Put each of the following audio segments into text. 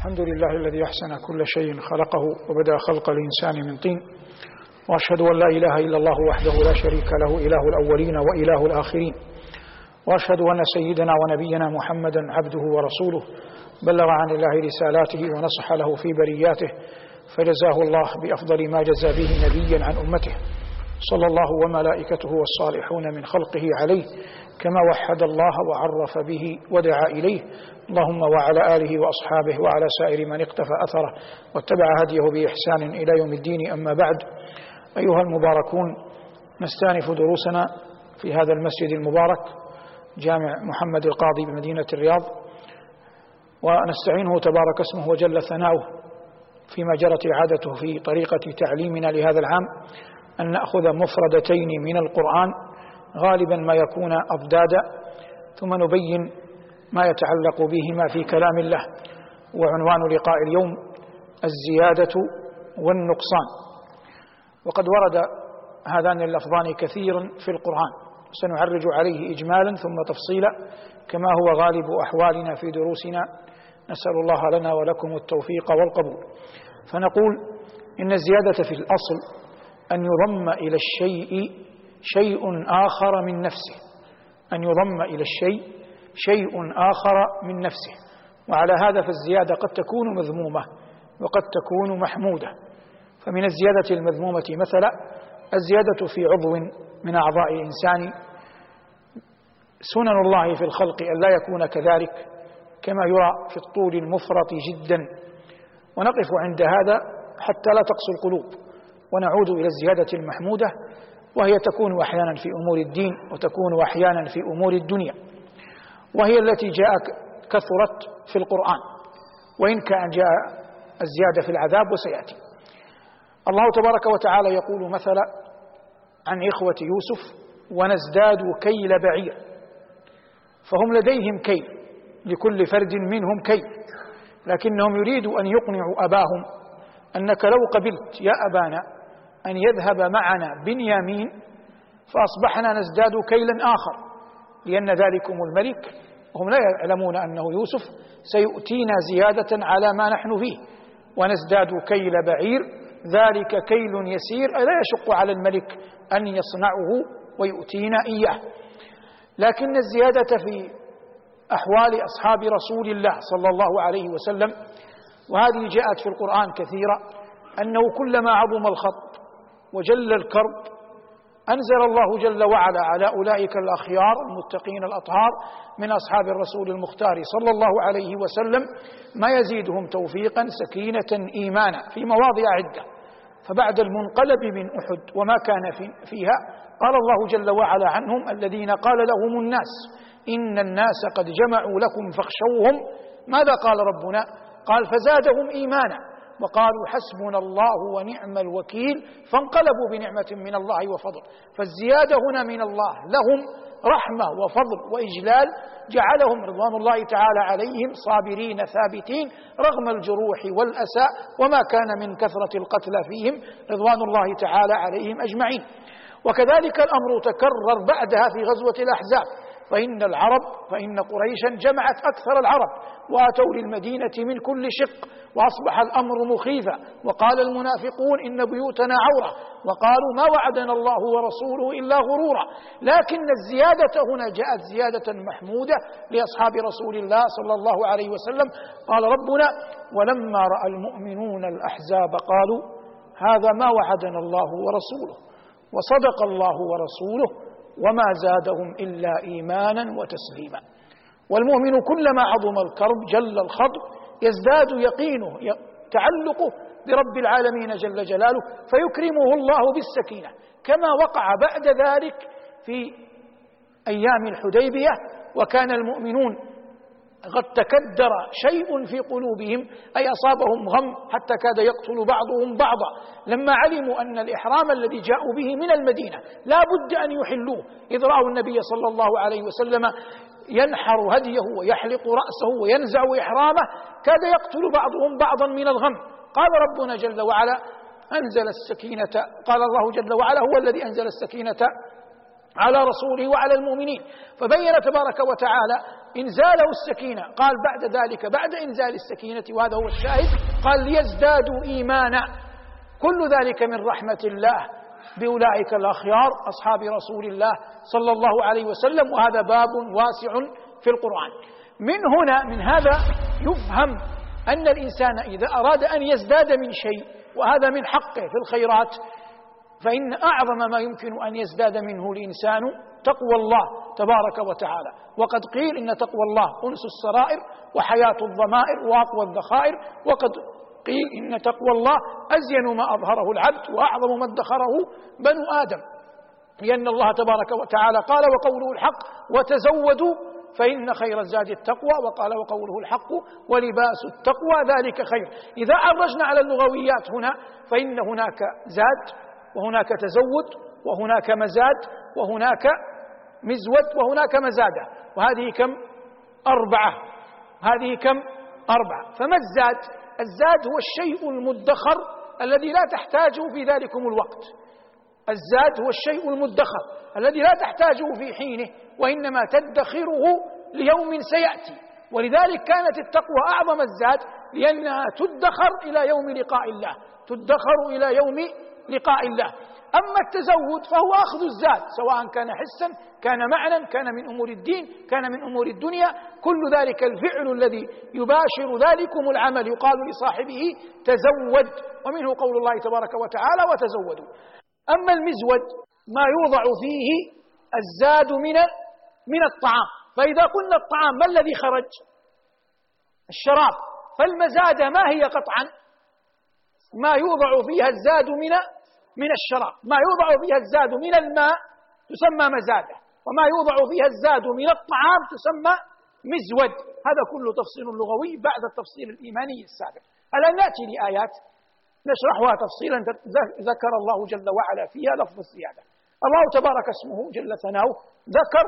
الحمد لله الذي أحسن كل شيء خلقه وبدأ خلق الإنسان من طين. وأشهد أن لا إله إلا الله وحده لا شريك له إله الأولين وإله الآخرين. وأشهد أن سيدنا ونبينا محمدا عبده ورسوله. بلغ عن الله رسالاته ونصح له في برياته. فجزاه الله بأفضل ما جزى به نبيا عن أمته. صلى الله وملائكته والصالحون من خلقه عليه كما وحد الله وعرف به ودعا إليه. اللهم وعلى آله وأصحابه وعلى سائر من اقتفى أثره واتبع هديه بإحسان إلى يوم الدين. أما بعد أيها المباركون نستأنف دروسنا في هذا المسجد المبارك جامع محمد القاضي بمدينة الرياض. ونستعينه تبارك اسمه وجل ثناؤه فيما جرت عادته في طريقة تعليمنا لهذا العام. أن نأخذ مفردتين من القرآن غالبا ما يكون أضدادا ثم نبين ما يتعلق بهما في كلام الله وعنوان لقاء اليوم الزيادة والنقصان. وقد ورد هذان اللفظان كثيرا في القرآن سنعرج عليه إجمالا ثم تفصيلا كما هو غالب أحوالنا في دروسنا. نسأل الله لنا ولكم التوفيق والقبول. فنقول إن الزيادة في الأصل أن يضم إلى الشيء شيء آخر من نفسه. أن يضم إلى الشيء شيء آخر من نفسه. وعلى هذا فالزيادة قد تكون مذمومة وقد تكون محمودة. فمن الزيادة المذمومة مثلا الزيادة في عضو من أعضاء الإنسان. سنن الله في الخلق أن لا يكون كذلك كما يرى في الطول المفرط جدا. ونقف عند هذا حتى لا تقسو القلوب. ونعود إلى الزيادة المحمودة وهي تكون أحيانا في أمور الدين وتكون أحيانا في أمور الدنيا. وهي التي جاء كثرت في القرآن وإن كان جاء الزيادة في العذاب وسيأتي. الله تبارك وتعالى يقول مثلا عن إخوة يوسف ونزداد كيل بعير. فهم لديهم كيل لكل فرد منهم كيل لكنهم يريدوا أن يقنعوا أباهم أنك لو قبلت يا أبانا أن يذهب معنا بنيامين فأصبحنا نزداد كيلا آخر لأن ذلكم الملك. وهم لا يعلمون أنه يوسف سيؤتينا زيادة على ما نحن فيه ونزداد كيل بعير. ذلك كيل يسير لا يشق على الملك أن يصنعه ويؤتينا إياه. لكن الزيادة في أحوال أصحاب رسول الله صلى الله عليه وسلم وهذه جاءت في القرآن كثيرا أنه كلما عظم الخط وجل الكرب. أنزل الله جل وعلا على أولئك الأخيار المتقين الأطهار من أصحاب الرسول المختار صلى الله عليه وسلم ما يزيدهم توفيقا سكينة إيمانا في مواضع عدة. فبعد المنقلب من أحد وما كان فيها قال الله جل وعلا عنهم الذين قال لهم الناس إن الناس قد جمعوا لكم فاخشوهم. ماذا قال ربنا؟ قال فزادهم إيمانا. وقالوا حسبنا الله ونعم الوكيل فانقلبوا بنعمة من الله وفضل. فالزيادة هنا من الله لهم رحمة وفضل وإجلال جعلهم رضوان الله تعالى عليهم صابرين ثابتين رغم الجروح والأساء وما كان من كثرة القتلى فيهم رضوان الله تعالى عليهم أجمعين. وكذلك الأمر تكرر بعدها في غزوة الأحزاب. فإن العرب فإن قريشا جمعت أكثر العرب وأتوا للمدينة من كل شق وأصبح الأمر مخيفا. وقال المنافقون إن بيوتنا عورة. وقالوا ما وعدنا الله ورسوله إلا غرورا. لكن الزيادة هنا جاءت زيادة محمودة لأصحاب رسول الله صلى الله عليه وسلم. قال ربنا ولما رأى المؤمنون الأحزاب قالوا هذا ما وعدنا الله ورسوله وصدق الله ورسوله وما زادهم إلا إيمانا وتسليما. والمؤمن كلما عظم الكرب جل الخضر يزداد يقينه تعلقه برب العالمين جل جلاله فيكرمه الله بالسكينة. كما وقع بعد ذلك في أيام الحديبية وكان المؤمنون قد تكدر شيء في قلوبهم أي أصابهم غم حتى كاد يقتل بعضهم بعضا. لما علموا أن الإحرام الذي جاءوا به من المدينة لا بد أن يحلوه. إذ رأوا النبي صلى الله عليه وسلم ينحر هديه ويحلق رأسه وينزع إحرامه كاد يقتل بعضهم بعضا من الغم. قال ربنا جل وعلا أنزل السكينة قال الله جل وعلا هو الذي أنزل السكينة على رسوله وعلى المؤمنين. فبين تبارك وتعالى إنزاله السكينة. قال بعد ذلك بعد إنزال السكينة وهذا هو الشاهد قال ليزدادوا إيمانا. كل ذلك من رحمة الله. بأولئك الأخيار أصحاب رسول الله صلى الله عليه وسلم. وهذا باب واسع في القرآن. من هنا من هذا يفهم أن الإنسان إذا أراد أن يزداد من شيء وهذا من حقه في الخيرات فإن أعظم ما يمكن أن يزداد منه الإنسان تقوى الله تبارك وتعالى. وقد قيل إن تقوى الله أنس السرائر وحياة الضمائر وأقوى الذخائر. وقد قيل إن تقوى الله أزين ما أظهره العبد وأعظم ما ادخره بنو آدم. لأن الله تبارك وتعالى قال وقوله الحق وتزودوا فإن خير الزاد التقوى وقال وقوله الحق ولباس التقوى ذلك خير إذا عرجنا على اللغويات هنا فإن هناك زاد وهناك تزود وهناك مزاد وهناك مزود وهناك مزادة وهذه كم؟ أربعة. هذه كم؟ أربعة. فما الزاد؟ الزاد هو الشيء المدخر الذي لا تحتاجه في ذلكم الوقت. الزاد هو الشيء المدخر الذي لا تحتاجه في حينه وإنما تدخره ليوم سيأتي. ولذلك كانت التقوى أعظم الزاد لأنها تدخر إلى يوم لقاء الله تدخر إلى يوم لقاء الله. أما التزود فهو أخذ الزاد سواء كان حسا كان معنى كان من أمور الدين كان من أمور الدنيا. كل ذلك الفعل الذي يباشر ذلكم العمل يقال لصاحبه تزود ومنه قول الله تبارك وتعالى وتزودوا. أما المزود ما يوضع فيه الزاد من من الطعام. فإذا قلنا الطعام ما الذي خرج؟ الشراب. فالمزادة ما هي قطعا؟ ما يوضع فيها الزاد من من الشراب. ما يوضع فيها الزاد من الماء تسمى مزادة. وما يوضع فيها الزاد من الطعام تسمى مزود. هذا كله تفصيل لغوي بعد التفصيل الإيماني السابق. الآن نأتي لآيات نشرحها تفصيلا ذكر الله جل وعلا فيها لفظ الزيادة. الله تبارك اسمه جل ثناؤه ذكر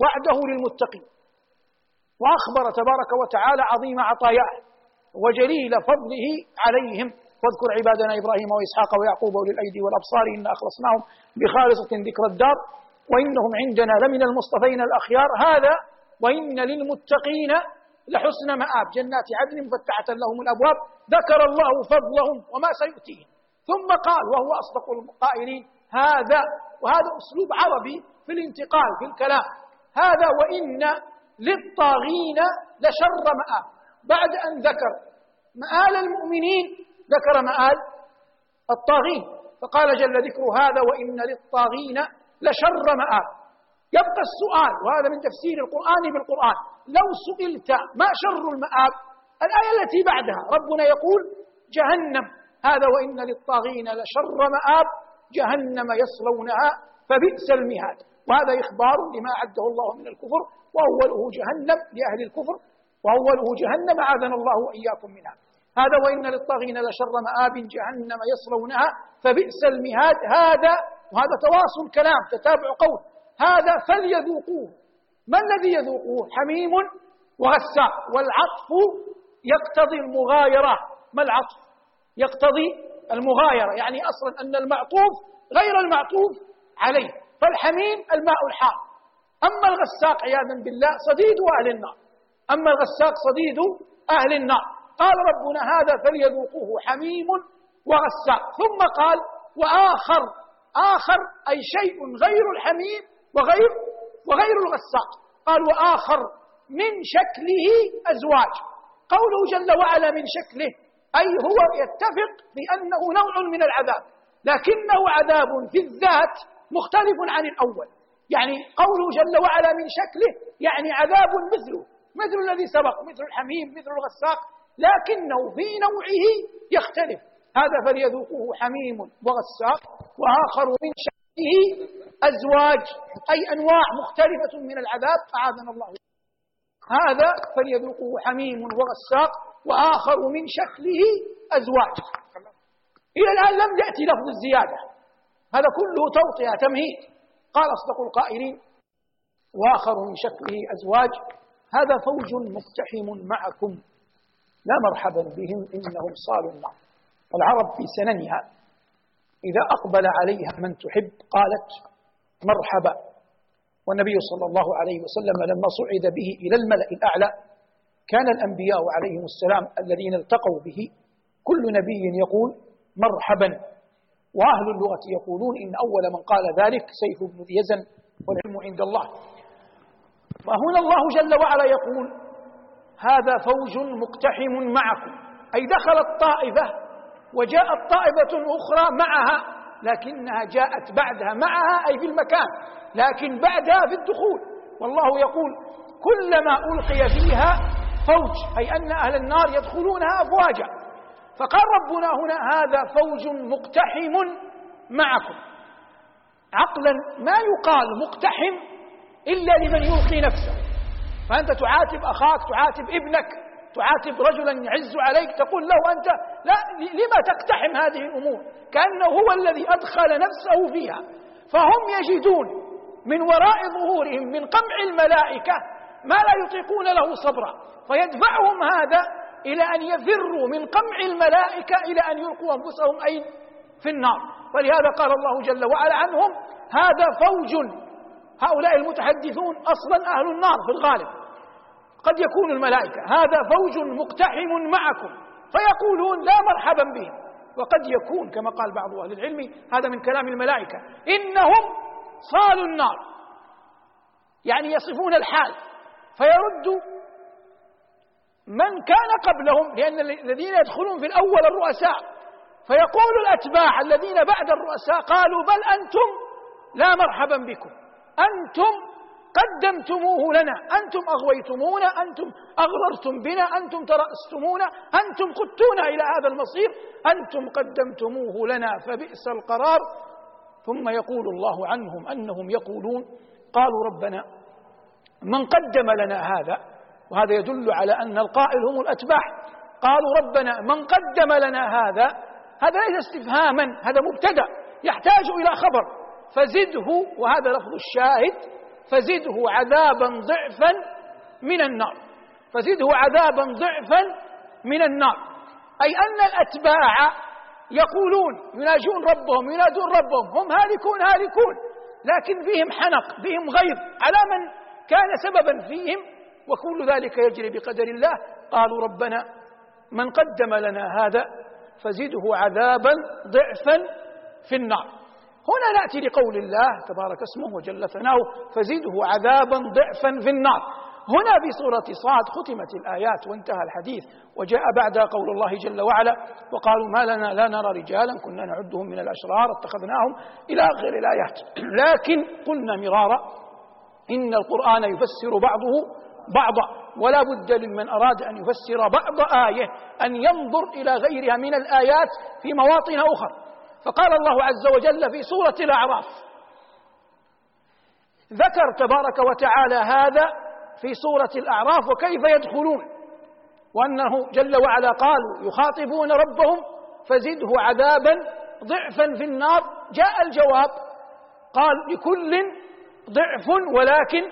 وعده للمتقين. وأخبر تبارك وتعالى عظيم عطاياه وجليل فضله عليهم. واذكر عبادنا إبراهيم وإسحاق ويعقوب أولي الأيدي والأبصار إنا أخلصناهم بخالصة ذكر الدار وإنهم عندنا لمن المصطفين الأخيار. هذا وإن للمتقين لحسن مآب. جنات عدن مفتحة لهم الأبواب. ذكر الله فضلهم وما سيؤتيهم. ثم قال وهو أصدق القائلين. هذا وهذا أسلوب عربي في الانتقال في الكلام. هذا وإن للطاغين لشر مآب. بعد أن ذكر مآل المؤمنين ذكر مآل الطاغين فقال جل ذكر هذا وإن للطاغين لشر مآب يبقى السؤال وهذا من تفسير القرآن بالقرآن لو سئلت ما شر المآب الآية التي بعدها ربنا يقول جهنم هذا وإن للطاغين لشر مآب جهنم يصلونها فبئس المهاد. وهذا إخبار لما أعده الله من الكفر وأوله جهنم لأهل الكفر وأوله جهنم أعاذنا الله وإياكم منها. هذا وإن للطاغين لشر مآب جهنم يصلونها فبئس المهاد. هذا وهذا تواصل كلام تتابع قول. هذا فليذوقوه. ما الذي يذوقوه؟ حميم وغساق. والعطف يقتضي المغايرة. ما العطف؟ يقتضي المغايرة. يعني أصلا أن المعطوف غير المعطوف عليه. فالحميم الماء الحار. أما الغساق عياذا بالله صديد أهل النار. أما الغساق صديد أهل النار. قال ربنا هذا فليذوقوه حميم وغساق ثم قال وآخر آخر أي شيء غير الحميم وغير وغير الغساق قال وآخر من شكله أزواج. قوله جل وعلا من شكله أي هو يتفق بأنه نوع من العذاب لكنه عذاب في الذات مختلف عن الأول. يعني قوله جل وعلا من شكله يعني عذاب مثله مثل الذي سبق مثل الحميم مثل الغساق لكنه في نوعه يختلف. هذا فليذوقوه حميم وغساق وآخر من شكله أزواج أي أنواع مختلفة من العذاب أعاذنا الله. هذا فليذوقوه حميم وغساق وآخر من شكله أزواج. إلى الآن لم يأتي لفظ الزيادة. هذا كله توطئة تمهيد. قال أصدق القائلين وآخر من شكله أزواج. هذا فوج مقتحم معكم. لا مرحبا بهم إنهم صالوا النار. العرب في سننها إذا أقبل عليها من تحب قالت مرحبا. والنبي صلى الله عليه وسلم لما صعد به إلى الملأ الأعلى كان الأنبياء عليهم السلام الذين التقوا به كل نبي يقول مرحبا. وأهل اللغة يقولون إن أول من قال ذلك سيف بن يزن والعلم عند الله. فهنا الله جل وعلا يقول هذا فوج مقتحم معكم. أي دخلت طائفة وجاءت طائفة أخرى معها لكنها جاءت بعدها معها أي في المكان لكن بعدها في الدخول. والله يقول كلما ألقي فيها فوج أي أن أهل النار يدخلونها أفواجا. فقال ربنا هنا هذا فوج مقتحم معكم. عقلا ما يقال مقتحم إلا لمن يلقي نفسه. فأنت تعاتب أخاك تعاتب ابنك تعاتب رجلا يعز عليك تقول له أنت لا لما تقتحم هذه الأمور؟ كأنه هو الذي أدخل نفسه فيها. فهم يجدون من وراء ظهورهم من قمع الملائكة ما لا يطيقون له صبرا. فيدفعهم هذا إلى أن يفروا من قمع الملائكة إلى أن يلقوا أنفسهم أين في النار. ولهذا قال الله جل وعلا عنهم هذا فوج هؤلاء المتحدثون أصلا أهل النار في الغالب. قد يكون الملائكة. هذا فوج مقتحم معكم. فيقولون لا مرحبا بهم وقد يكون كما قال بعض أهل العلم هذا من كلام الملائكة. إنهم صالوا النار. يعني يصفون الحال. فيرد من كان قبلهم لأن الذين يدخلون في الأول الرؤساء. فيقول الأتباع الذين بعد الرؤساء قالوا بل أنتم لا مرحبا بكم. أنتم قدمتموه لنا. أنتم أغويتمونا أنتم أغررتم بنا أنتم ترأستمونا أنتم قدتونا إلى هذا المصير. أنتم قدمتموه لنا فبئس القرار. ثم يقول الله عنهم أنهم يقولون قالوا ربنا من قدم لنا هذا وهذا يدل على أن القائل هم الأتباع. قالوا ربنا من قدم لنا هذا هذا ليس استفهاما هذا مبتدأ يحتاج إلى خبر. فزده وهذا لفظ الشاهد فزده عذابا ضعفا من النار. فزده عذابا ضعفا من النار. أي أن الأتباع يقولون يناجون ربهم ينادون ربهم هم هالكون هالكون. لكن فيهم حنق فيهم غيظ على من كان سببا فيهم. وكل ذلك يجري بقدر الله. قالوا ربنا من قدم لنا هذا فزده عذابا ضعفا في النار. هنا نأتي لقول الله تبارك اسمه وجل ثناؤه فزده عذابا ضعفا في النار. هنا في سورة صاد ختمت الآيات وانتهى الحديث وجاء بعدها قول الله جل وعلا وقالوا ما لنا لا نرى رجالا كنا نعدهم من الأشرار اتخذناهم إلى آخر الآيات. لكن قلنا مرارا إن القرآن يفسر بعضه بعضا ولا بد لمن أراد أن يفسر بعض آية أن ينظر إلى غيرها من الآيات في مواطن أخرى فقال الله عز وجل في سورة الأعراف ذكر تبارك وتعالى هذا في سورة الأعراف وكيف يدخلون وأنه جل وعلا قالوا يخاطبون ربهم فزده عذابا ضعفا في النار. جاء الجواب قال لكل ضعف ولكن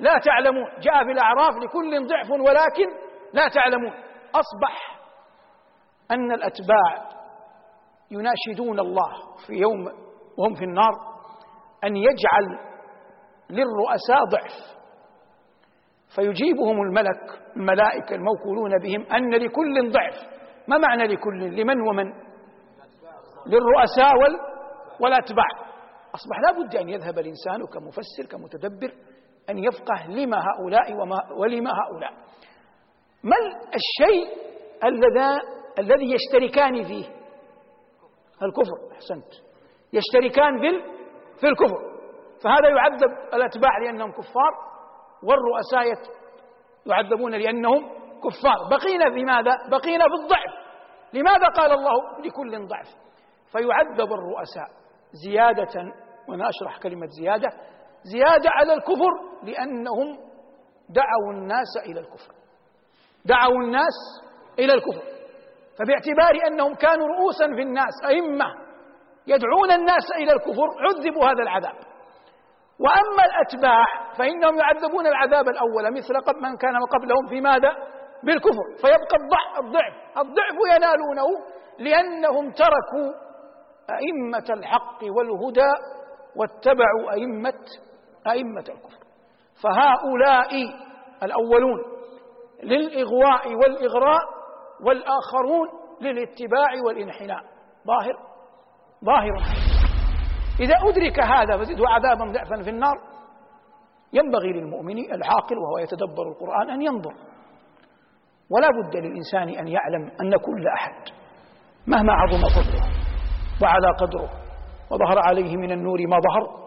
لا تعلمون. جاء في الأعراف لكل ضعف ولكن لا تعلمون. أصبح أن الأتباع يناشدون الله في يوم وهم في النار أن يجعل للرؤساء ضعف. فيجيبهم الملك الملائكة الموكولون بهم أن لكل ضعف. ما معنى لكل؟ لمن ومن؟ للرؤساء والأتباع. أصبح لا بد أن يذهب الإنسان كمفسر كمتدبر أن يفقه لما هؤلاء وما ولما هؤلاء. ما الشيء الذي يشتركان فيه؟ الكفر أحسنت. يشتركان في في الكفر. فهذا يعذب الأتباع لأنهم كفار والرؤساء يعذبون لأنهم كفار. بقينا في ماذا؟ بقينا في الضعف لماذا قال الله لكل ضعف؟ فيعذب الرؤساء زيادة وأنا أشرح كلمة زيادة زيادة على الكفر لأنهم دعوا الناس إلى الكفر. دعوا الناس إلى الكفر. فباعتبار أنهم كانوا رؤوسا في الناس أئمة يدعون الناس إلى الكفر عذبوا هذا العذاب. وأما الأتباع فإنهم يعذبون العذاب الأول مثل من كان قبلهم في ماذا؟ بالكفر. فيبقى الضعف الضعف ينالونه لأنهم تركوا أئمة الحق والهدى واتبعوا أئمة أئمة الكفر. فهؤلاء الأولون للإغواء والإغراء والآخرون للاتباع والانحناء. ظاهر؟ ظاهر. إذا أدرك هذا فزده عذابا ضعفا في النار. ينبغي للمؤمن العاقل وهو يتدبر القرآن أن ينظر. ولا بد للإنسان أن يعلم أن كل أحد مهما عظم فضله وعلى قدره وظهر عليه من النور ما ظهر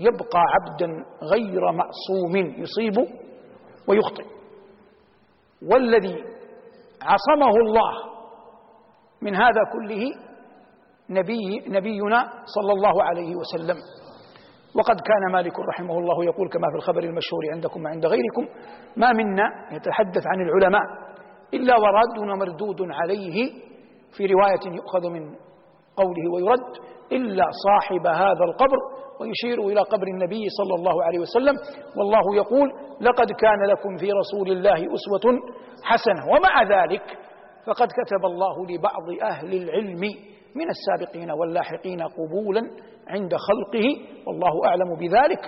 يبقى عبدا غير معصوم يصيب ويخطئ. والذي عصمه الله. من هذا كله نبي نبينا صلى الله عليه وسلم. وقد كان مالك رحمه الله يقول كما في الخبر المشهور عندكم وعند غيركم ما منا يتحدث عن العلماء إلا ورد ومردود عليه في رواية يؤخذ من قوله ويرد إلا صاحب هذا القبر ويشير إلى قبر النبي صلى الله عليه وسلم. والله يقول لقد كان لكم في رسول الله أسوة حسنة ومع ذلك فقد كتب الله لبعض أهل العلم من السابقين واللاحقين قبولا عند خلقه والله أعلم بذلك.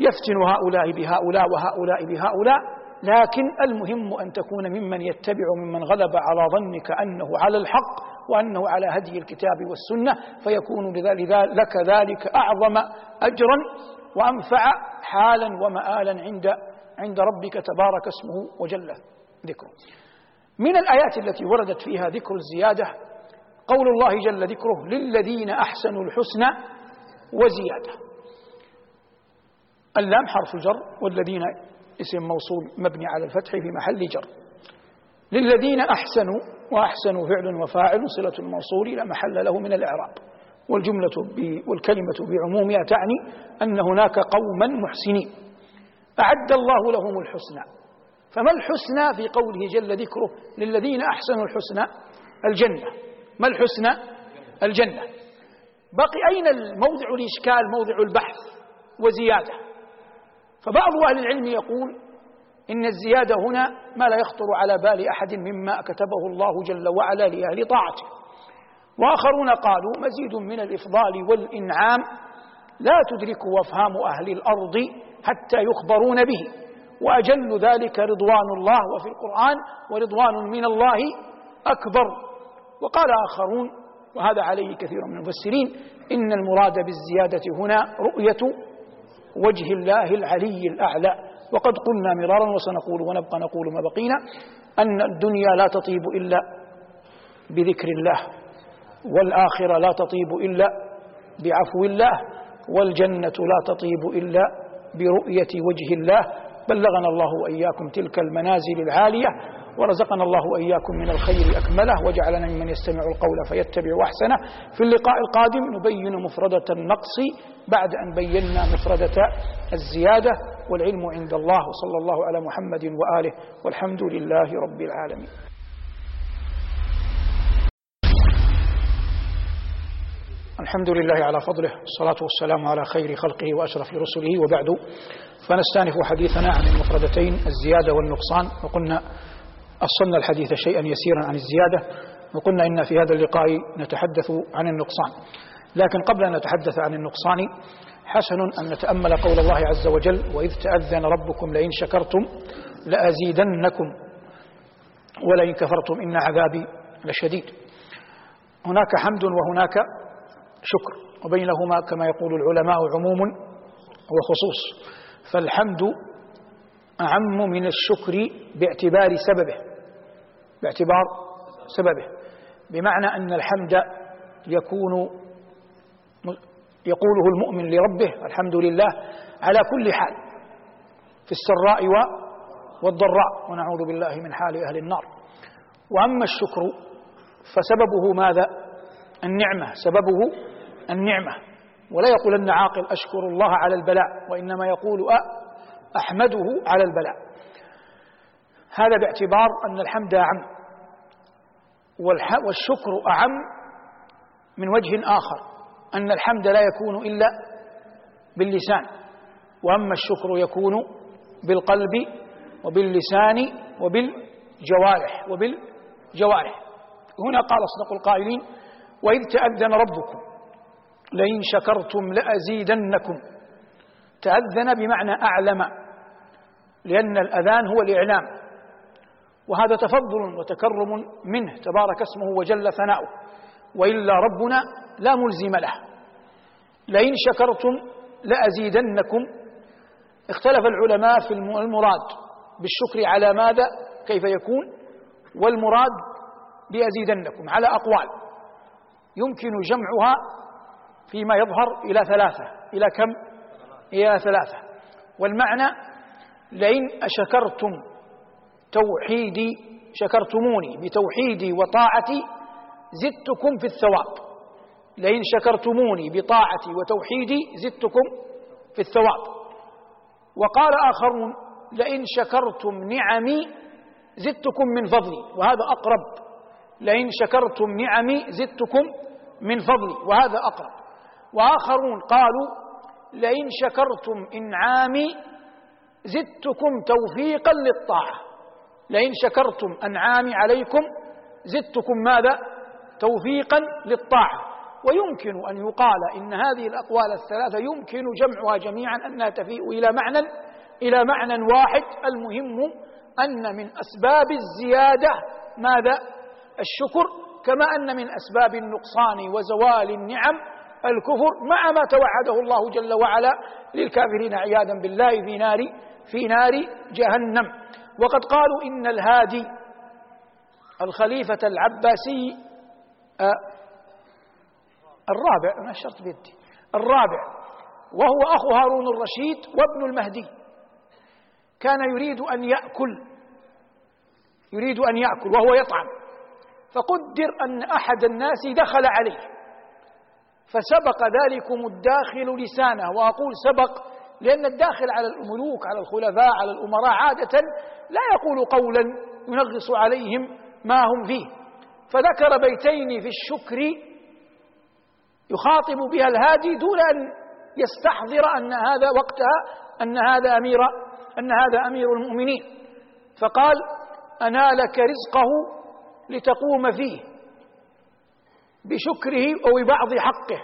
يفتن هؤلاء بهؤلاء وهؤلاء بهؤلاء لكن المهم أن تكون ممن يتبع ممن غلب على ظنك أنه على الحق وأنه على هدي الكتاب والسنة فيكون لك ذلك أعظم أجرا وأنفع حالا ومآلا عند عند ربك تبارك اسمه وجل ذكره. من الآيات التي وردت فيها ذكر الزيادة قول الله جل ذكره للذين أحسنوا الحسنى وزيادة. اللام حرف جر والذين اسم موصول مبني على الفتح في محل جر. للذين أحسنوا وأحسنوا فعل وفاعل صلة الموصول لا محل له من الإعراب. والجملة والكلمة بعمومها تعني أن هناك قوما محسنين. أعد الله لهم الحسنى. فما الحسنى في قوله جل ذكره للذين أحسنوا الحسنى؟ الجنة. ما الحسنى؟ الجنة. بقي أين الموضع الإشكال موضع البحث وزيادة؟ فبعض أهل العلم يقول إن الزيادة هنا ما لا يخطر على بال أحد مما كتبه الله جل وعلا لأهل طاعته. وآخرون قالوا مزيد من الإفضال والإنعام لا تدركه أفهام أهل الأرض حتى يخبرون به وأجل ذلك رضوان الله وفي القرآن ورضوان من الله أكبر. وقال آخرون وهذا عليه كثير من المفسرين إن المراد بالزيادة هنا رؤية وجه الله العلي الأعلى. وقد قلنا مرارا وسنقول ونبقى نقول ما بقينا أن الدنيا لا تطيب إلا بذكر الله والآخرة لا تطيب إلا بعفو الله والجنة لا تطيب إلا برؤية وجه الله. بلغنا الله وإياكم تلك المنازل العالية ورزقنا الله وإياكم من الخير أكمله وجعلنا ممن يستمع القول فيتبع أحسنه. في اللقاء القادم نبين مفردة النقص بعد أن بينا مفردة الزيادة. والعلم عند الله وصلى الله على محمد وآله والحمد لله رب العالمين. الحمد لله على فضله والصلاة والسلام على خير خلقه وأشرف رسله وبعد فنستأنف حديثنا عن المفردتين الزيادة والنقصان وقلنا أصلنا الحديث شيئا يسيرا عن الزيادة وقلنا إن في هذا اللقاء نتحدث عن النقصان. لكن قبل أن نتحدث عن النقصان حسن أن نتأمل قول الله عز وجل وإذ تأذن ربكم لئن شكرتم لأزيدنكم ولئن كفرتم إن عذابي لشديد. هناك حمد وهناك شكر وبينهما كما يقول العلماء عموم وخصوص. فالحمد أعم من الشكر باعتبار سببه باعتبار سببه بمعنى أن الحمد يكون يقوله المؤمن لربه الحمد لله على كل حال في السراء والضراء ونعوذ بالله من حال أهل النار. وأما الشكر فسببه ماذا؟ النعمة سببه النعمة. ولا يقول أن عاقل أشكر الله على البلاء وإنما يقول أحمده على البلاء. هذا باعتبار أن الحمد أعم والشكر أعم من وجه آخر. أن الحمد لا يكون إلا باللسان وأما الشكر يكون بالقلب وباللسان وبالجوارح وبالجوارح. هنا قال أصدق القائلين وإذ تأذن ربكم لئن شكرتم لأزيدنكم. تأذن بمعنى أعلم لأن الأذان هو الإعلام وهذا تفضل وتكرم منه تبارك اسمه وجل ثناؤه. وإلا ربنا لا ملزم له. لئن شكرتم لأزيدنكم. اختلف العلماء في المراد بالشكر على ماذا؟ كيف يكون؟ والمراد بأزيدنكم على أقوال. يمكن جمعها فيما يظهر إلى ثلاثة. إلى كم؟ إلى ثلاثة. والمعنى لئن أشكرتم توحيدي شكرتموني بتوحيدي وطاعتي زدتكم في الثواب. لئن شكرتموني بطاعتي وتوحيدي زدتكم في الثواب. وقال آخرون لئن شكرتم نعمي زدتكم من فضلي. وهذا أقرب. لئن شكرتم نعمي زدتكم من فضلي. وهذا أقرب. وآخرون قالوا لئن شكرتم إنعامي زدتكم توفيقا للطاعة. لئن شكرتم أنعامي عليكم زدتكم ماذا؟ توفيقا للطاعة. ويمكن أن يقال إن هذه الأقوال الثلاثة يمكن جمعها جميعا أنها تفيء إلى معنى إلى معنى واحد. المهم أن من أسباب الزيادة ماذا؟ الشكر. كما أن من أسباب النقصان وزوال النعم الكفر مع ما توعده الله جل وعلا للكافرين عياذا بالله في نار في نار جهنم. وقد قالوا إن الهادي الخليفة العباسي الرابع أنا أشرت بيدي. الرابع وهو أخو هارون الرشيد وابن المهدي. كان يريد أن يأكل يريد أن يأكل وهو يطعم. فقدر أن أحد الناس دخل عليه. فسبق ذلكم الداخل لسانه. وأقول سبق لأن الداخل على الملوك على الخلفاء على الأمراء عادة لا يقول قولا ينغص عليهم ما هم فيه. فذكر بيتين في الشكر يخاطب بها الهادي دون أن يستحضر أن هذا وقتها أن هذا أمير أن هذا أمير المؤمنين. فقال أنالك رزقه لتقوم فيه بشكره أو ببعض حقه.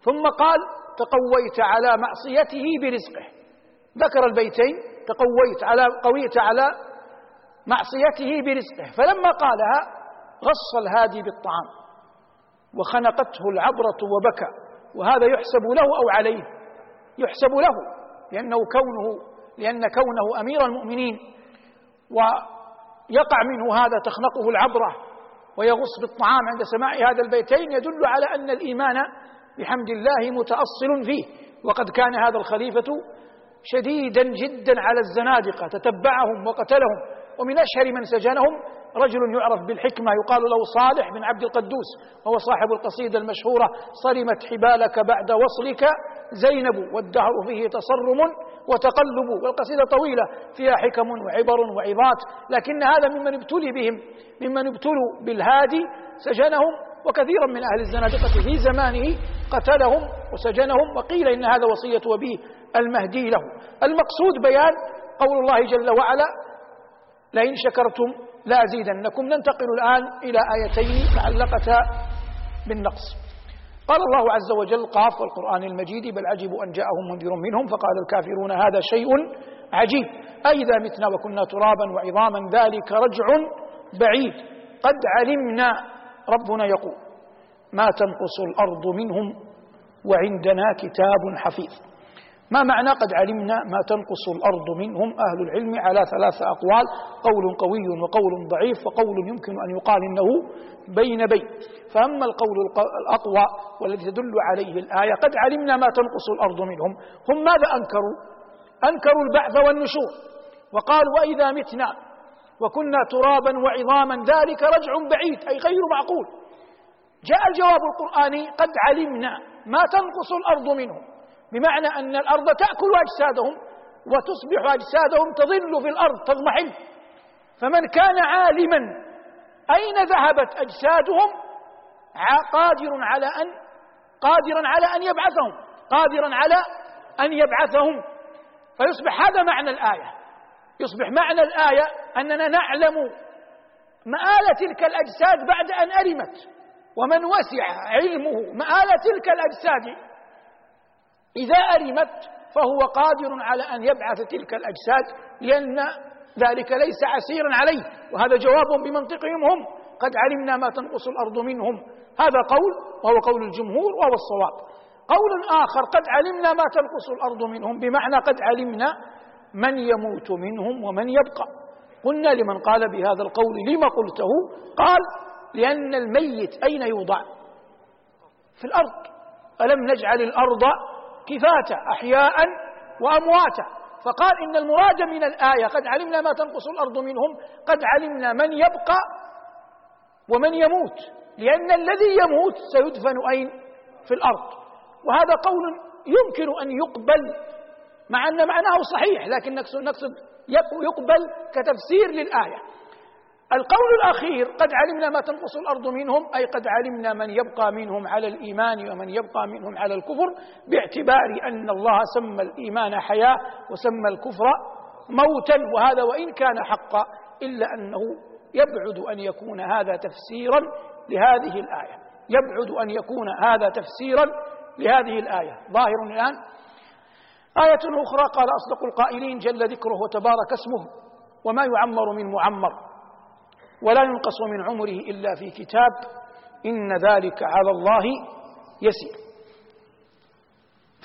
ثم قال تقويت على معصيته برزقه. ذكر البيتين تقويت على قويت على معصيته برزقه. فلما قالها غص الهادي بالطعام وخنقته العبرة وبكى وهذا يحسب له أو عليه؟ يحسب له لأنه كونه لأن كونه أمير المؤمنين ويقع منه هذا تخنقه العبرة ويغص بالطعام عند سماع هذا البيتين يدل على أن الإيمان بحمد الله متأصل فيه. وقد كان هذا الخليفة شديدا جدا على الزنادقة تتبعهم وقتلهم ومن أشهر من سجنهم رجل يعرف بالحكمة يقال له صالح بن عبد القدوس وهو صاحب القصيدة المشهورة صرمت حبالك بعد وصلك زينب والدهر فيه تصرم وتقلب والقصيدة طويلة فيها حكم وعبر وعظات لكن هذا ممن ابتلي بهم ممن ابتلوا بالهادي سجنهم وكثيرا من أهل الزنادقة في زمانه قتلهم وسجنهم وقيل إن هذا وصية أبيه المهدي له. المقصود بيان قول الله جل وعلا لئن شكرتم لأزيدنكم ننتقل الآن إلى آيتين معلقتا بالنقص. قال الله عز وجل قاف والقرآن المجيد بل عجبوا أن جاءهم منذر منهم فقال الكافرون هذا شيء عجيب. أئذا متنا وكنا ترابا وعظاما ذلك رجع بعيد. قد علمنا ربنا يقول ما تنقص الأرض منهم وعندنا كتاب حفيظ. ما معنى قد علمنا ما تنقص الأرض منهم أهل العلم على ثلاث أقوال قول قوي وقول ضعيف وقول يمكن أن يقال إنه بين بين فأما القول الأقوى والذي تدل عليه الآية قد علمنا ما تنقص الأرض منهم. هم ماذا أنكروا؟ أنكروا البعث والنشور. وقالوا وإذا متنا وكنا ترابا وعظاما ذلك رجع بعيد أي غير معقول. جاء الجواب القرآني قد علمنا ما تنقص الأرض منهم. بمعنى أن الأرض تأكل أجسادهم وتصبح أجسادهم تظل في الأرض تضمحل. فمن كان عالما أين ذهبت أجسادهم؟ قادر على أن قادرا على أن يبعثهم. قادرا على أن يبعثهم. فيصبح هذا معنى الآية. يصبح معنى الآية أننا نعلم مآل تلك الأجساد بعد أن أرمت. ومن وسع علمه مآل تلك الأجساد إذا أرمت فهو قادر على أن يبعث تلك الأجساد لأن ذلك ليس عسيرا عليه وهذا جواب بمنطقهم هم. قد علمنا ما تنقص الأرض منهم. هذا قول وهو قول الجمهور وهو الصواب. قول آخر قد علمنا ما تنقص الأرض منهم. بمعنى قد علمنا من يموت منهم ومن يبقى. قلنا لمن قال بهذا القول لما قلته؟ قال لأن الميت أين يوضع؟ في الأرض. ألم نجعل الأرض كفاتا أحياء وأمواتا. فقال إن المراد من الآية قد علمنا ما تنقص الأرض منهم قد علمنا من يبقى ومن يموت. لأن الذي يموت سيدفن أين؟ في الأرض. وهذا قول يمكن أن يقبل مع أن معناه صحيح لكن نقصد يقبل كتفسير للآية. القول الأخير قد علمنا ما تنقص الأرض منهم أي قد علمنا من يبقى منهم على الإيمان ومن يبقى منهم على الكفر باعتبار أن الله سمى الإيمان حياة وسمى الكفر موتا وهذا وإن كان حقا إلا أنه يبعد أن يكون هذا تفسيرا لهذه الآية. يبعد أن يكون هذا تفسيرا لهذه الآية. ظاهر الآن. آية أخرى قال أصدق القائلين جل ذكره وتبارك اسمه وما يعمر من معمر. ولا ينقص من عمره إلا في كتاب إن ذلك على الله يسير.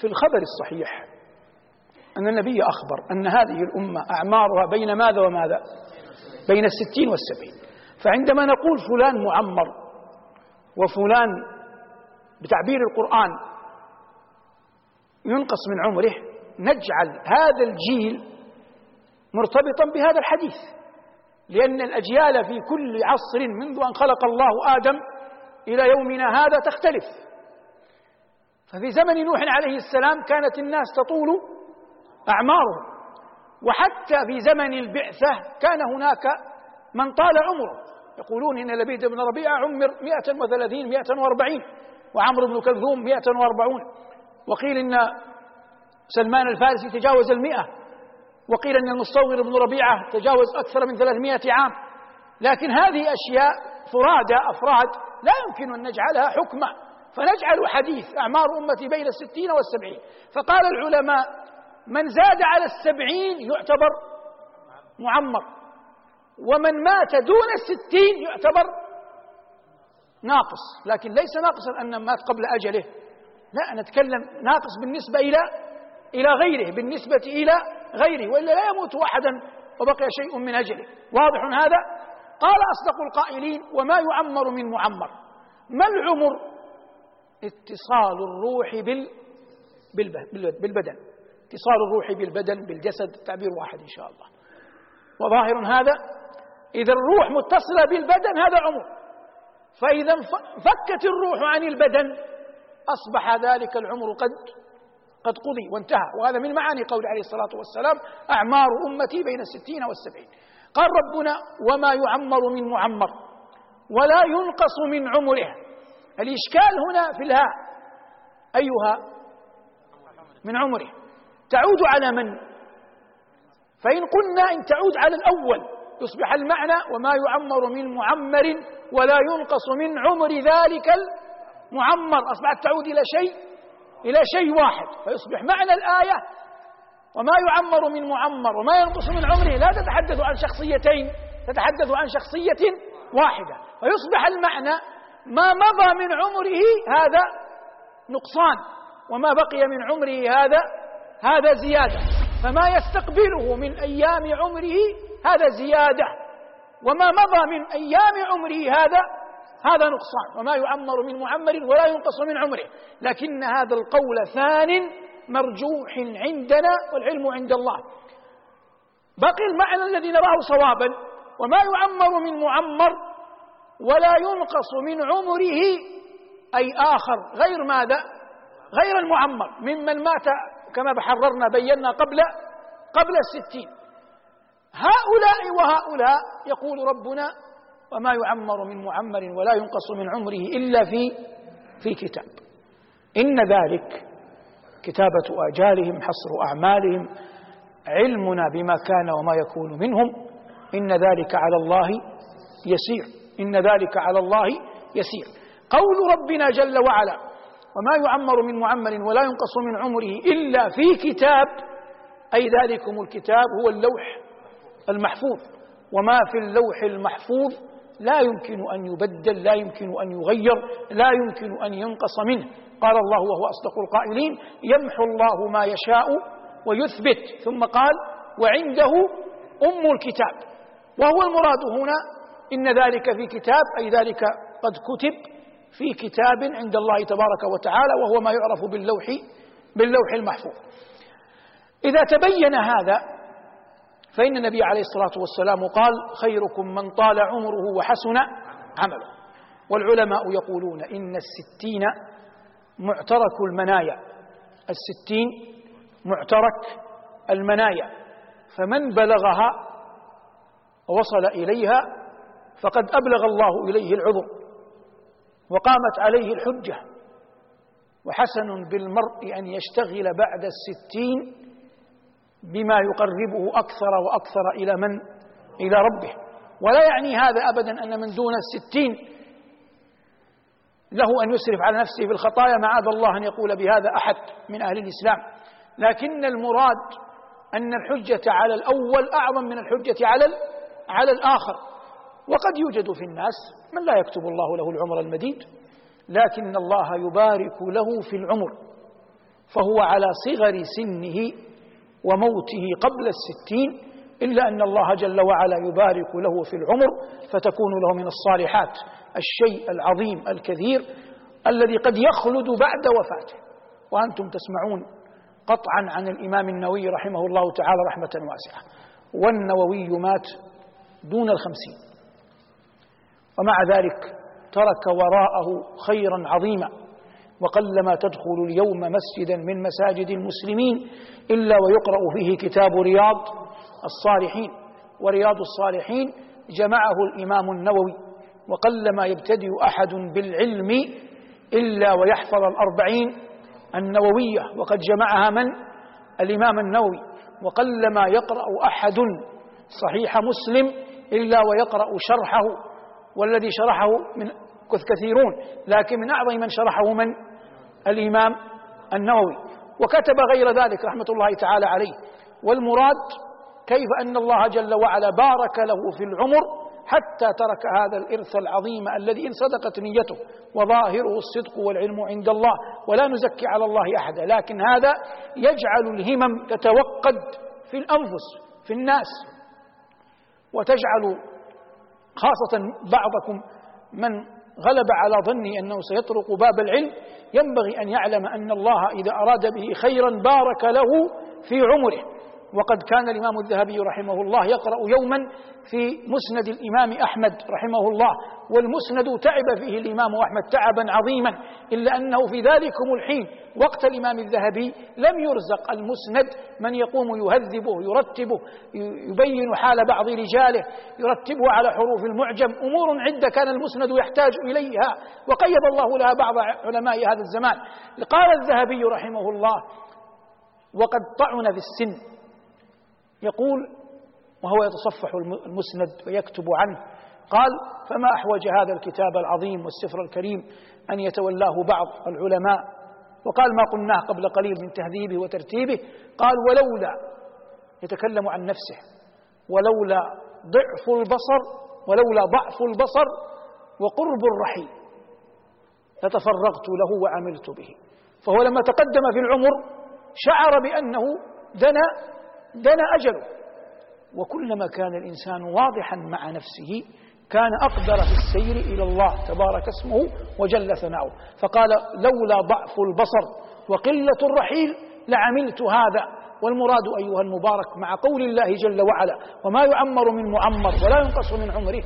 في الخبر الصحيح أن النبي أخبر أن هذه الأمة أعمارها بين ماذا وماذا؟ بين الستين والسبعين. فعندما نقول فلان معمر وفلان بتعبير القرآن ينقص من عمره نجعل هذا الجيل مرتبطا بهذا الحديث. لأن الأجيال في كل عصر منذ أن خلق الله آدم إلى يومنا هذا تختلف. ففي زمن نوح عليه السلام كانت الناس تطول أعمارهم وحتى في زمن البعثة كان هناك من طال عمره. يقولون إن لبيد بن ربيعة عمر 130 140 وعمرو بن كلثوم 140 وقيل إن سلمان الفارسي تجاوز المئة. وقيل أن المستوغر بن ربيعة تجاوز أكثر من ثلاثمائة عام. لكن هذه أشياء فرادى أفراد لا يمكن أن نجعلها حكما فنجعل حديث أعمار أمتي بين الستين والسبعين. فقال العلماء من زاد على السبعين يعتبر معمر. ومن مات دون الستين يعتبر ناقص. لكن ليس ناقصا أن مات قبل أجله. لا نتكلم ناقص بالنسبة إلى إلى غيره. بالنسبة إلى غيره وإلا لا يموت أحدا وبقي شيء من أجله. واضح هذا؟ قال أصدق القائلين وما يعمر من معمر. ما العمر؟ اتصال الروح بال بالبدن اتصال الروح بالبدن بالجسد تعبير واحد إن شاء الله. وظاهر هذا؟ إذا الروح متصلة بالبدن هذا عمر. فإذا فكت الروح عن البدن أصبح ذلك العمر قد قد قضي وانتهى. وهذا من معاني قول عليه الصلاة والسلام أعمار أمتي بين الستين والسبعين. قال ربنا وما يعمر من معمر ولا ينقص من عمره. الإشكال هنا في الهاء أيها من عمره. تعود على من؟ فإن قلنا إن تعود على الأول يصبح المعنى وما يعمر من معمر ولا ينقص من عمر ذلك المعمر. أصبحت تعود إلى شيء إلى شيء واحد فيصبح معنى الآية. وما يعمر من معمر وما ينقص من عمره لا تتحدث عن شخصيتين تتحدث عن شخصية واحدة. فيصبح المعنى ما مضى من عمره هذا نقصان وما بقي من عمره هذا هذا زيادة. فما يستقبله من أيام عمره هذا زيادة وما مضى من أيام عمره هذا هذا نقصان وما يعمر من معمر ولا ينقص من عمره. لكن هذا القول ثان مرجوح عندنا والعلم عند الله. بقي المعنى الذي نراه صوابا. وما يعمر من معمر ولا ينقص من عمره أي آخر غير ماذا؟ غير المعمر. ممن مات كما بحررنا بينا قبل قبل الستين. هؤلاء وهؤلاء يقول ربنا وما يعمر من معمر ولا ينقص من عمره إلا في في كتاب. إن ذلك كتابة آجالهم حصر أعمالهم علمنا بما كان وما يكون منهم. إن ذلك على الله يسير. إن ذلك على الله يسير. قول ربنا جل وعلا وما يعمر من معمر ولا ينقص من عمره إلا في كتاب أي ذلكم الكتاب هو اللوح المحفوظ. وما في اللوح المحفوظ لا يمكن أن يبدل لا يمكن أن يغير لا يمكن أن ينقص منه. قال الله وهو أصدق القائلين يمحو الله ما يشاء ويثبت. ثم قال وعنده أم الكتاب. وهو المراد هنا إن ذلك في كتاب أي ذلك قد كتب في كتاب عند الله تبارك وتعالى وهو ما يعرف باللوح باللوح المحفوظ. إذا تبين هذا فإن النبي عليه الصلاة والسلام قال خيركم من طال عمره وحسن عمله. والعلماء يقولون إن الستين معترك المنايا. الستين معترك المنايا. فمن بلغها ووصل إليها فقد أبلغ الله إليه العذر وقامت عليه الحجة. وحسن بالمرء أن يشتغل بعد الستين بما يقربه أكثر وأكثر إلى من؟ إلى ربه. ولا يعني هذا أبدا أن من دون الستين له أن يسرف على نفسه في الخطايا معاذ الله أن يقول بهذا أحد من أهل الإسلام. لكن المراد أن الحجة على الأول أعظم من الحجة على على الآخر. وقد يوجد في الناس من لا يكتب الله له العمر المديد لكن الله يبارك له في العمر فهو على صغر سنه وموته قبل الستين إلا أن الله جل وعلا يبارك له في العمر فتكون له من الصالحات الشيء العظيم الكثير الذي قد يخلد بعد وفاته. وأنتم تسمعون قطعا عن الإمام النووي رحمه الله تعالى رحمة واسعة. والنووي مات دون الخمسين. ومع ذلك ترك وراءه خيرا عظيما. وقلما تدخل اليوم مسجدا من مساجد المسلمين إلا ويقرأ فيه كتاب رياض الصالحين. ورياض الصالحين جمعه الإمام النووي. وقلما يبتدئ أحد بالعلم إلا ويحفظ الأربعين النووية. وقد جمعها من؟ الإمام النووي. وقلما يقرأ أحد صحيح مسلم إلا ويقرأ شرحه. والذي شرحه من كثيرون. لكن من أعظم من شرحه من؟ الإمام النووي وكتب غير ذلك رحمة الله تعالى عليه. والمراد كيف أن الله جل وعلا بارك له في العمر حتى ترك هذا الإرث العظيم الذي إن صدقت نيته وظاهره الصدق والعلم عند الله ولا نزكي على الله أحدا. لكن هذا يجعل الهمم تتوقد في الأنفس في الناس. وتجعل خاصة بعضكم من غلب على ظني أنه سيطرق باب العلم ينبغي أن يعلم أن الله إذا أراد به خيرا بارك له في عمره. وقد كان الإمام الذهبي رحمه الله يقرأ يوما في مسند الإمام أحمد رحمه الله والمسند تعب فيه الإمام أحمد تعبا عظيما إلا أنه في ذلكم الحين وقت الإمام الذهبي لم يرزق المسند من يقوم يهذبه يرتبه يبين حال بعض رجاله يرتبه على حروف المعجم. أمور عدة كان المسند يحتاج إليها وقيض الله لها بعض علماء هذا الزمان. قال الذهبي رحمه الله وقد طعن في السن يقول وهو يتصفح المسند ويكتب عنه قال فما أحوج هذا الكتاب العظيم والسفر الكريم أن يتولاه بعض العلماء؟ وقال ما قلناه قبل قليل من تهذيبه وترتيبه. قال ولولا يتكلم عن نفسه ولولا ضعف البصر ولولا ضعف البصر وقرب الرحيل لتفرغت له وعملت به. فهو لما تقدم في العمر شعر بأنه دنا دنا أجله وكلما كان الإنسان واضحا مع نفسه كان أقدر في السير إلى الله تبارك اسمه وجل ثناؤه. فقال لولا ضعف البصر وقلة الرحيل لعملت هذا. والمراد أيها المبارك مع قول الله جل وعلا وما يعمر من معمر ولا ينقص من عمره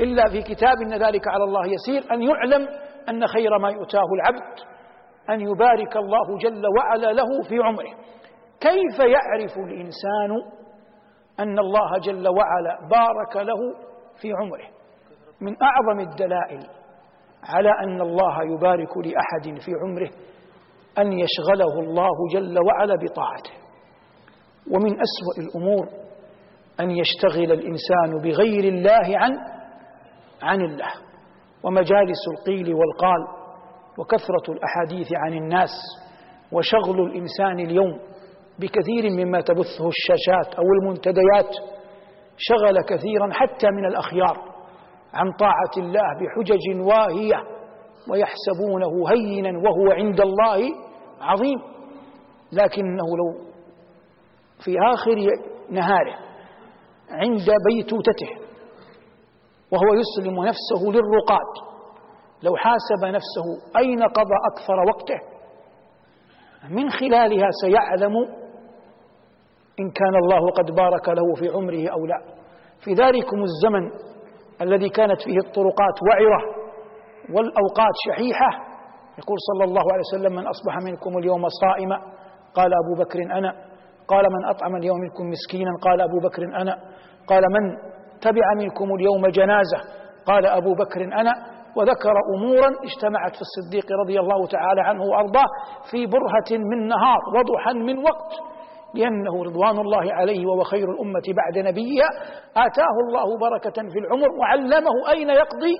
إلا في كتاب إن ذلك على الله يسير أن يعلم أن خير ما يؤتاه العبد أن يبارك الله جل وعلا له في عمره. كيف يعرف الإنسان أن الله جل وعلا بارك له في عمره؟ من أعظم الدلائل على أن الله يبارك لأحد في عمره أن يشغله الله جل وعلا بطاعته. ومن أسوأ الأمور أن يشتغل الإنسان بغير الله عن عن الله. ومجالس القيل والقال وكثرة الأحاديث عن الناس وشغل الإنسان اليوم بكثير مما تبثه الشاشات أو المنتديات. شغل كثيرا حتى من الأخيار عن طاعة الله بحجج واهية ويحسبونه هينا وهو عند الله عظيم. لكنه لو في آخر نهاره عند بيتوتته وهو يسلم نفسه للرقاد لو حاسب نفسه أين قضى أكثر وقته من خلالها سيعلم إن كان الله قد بارك له في عمره أو لا. في ذلكم الزمن الذي كانت فيه الطرقات وعرة والأوقات شحيحة. يقول صلى الله عليه وسلم من أصبح منكم اليوم صائما. قال أبو بكر أنا. قال من أطعم اليوم منكم مسكينا. قال أبو بكر أنا. قال من تبع منكم اليوم جنازة. قال أبو بكر أنا. وذكر أمورا اجتمعت في الصديق رضي الله تعالى عنه وأرضاه في برهة من نهار وضحا من وقت. لأنه رضوان الله عليه وهو خير الأمة بعد نبيها آتاه الله بركة في العمر وعلمه أين يقضي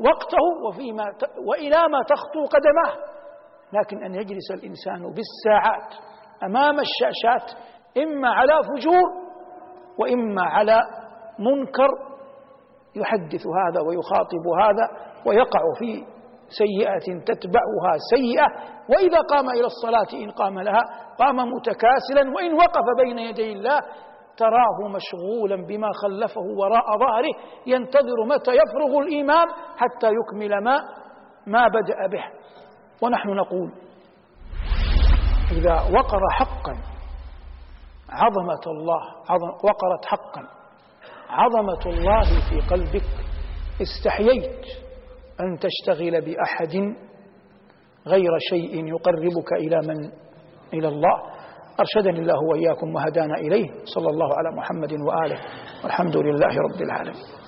وقته وفيما وإلى ما تخطو قدماه. لكن أن يجلس الإنسان بالساعات أمام الشاشات إما على فجور وإما على منكر يحدث هذا ويخاطب هذا ويقع في سيئة تتبعها سيئة وإذا قام إلى الصلاة إن قام لها قام متكاسلا وإن وقف بين يدي الله تراه مشغولا بما خلفه وراء ظهره ينتظر متى يفرغ الإمام حتى يكمل ما ما بدأ به. ونحن نقول إذا وقر حقا عظمة الله عظم وقرت حقا عظمة الله في قلبك استحييت أن تشتغل بأحد غير شيء يقربك إلى من؟ إلى الله. أرشدني الله وإياكم وهدانا إليه. صلى الله على محمد وآله. والحمد لله رب العالمين.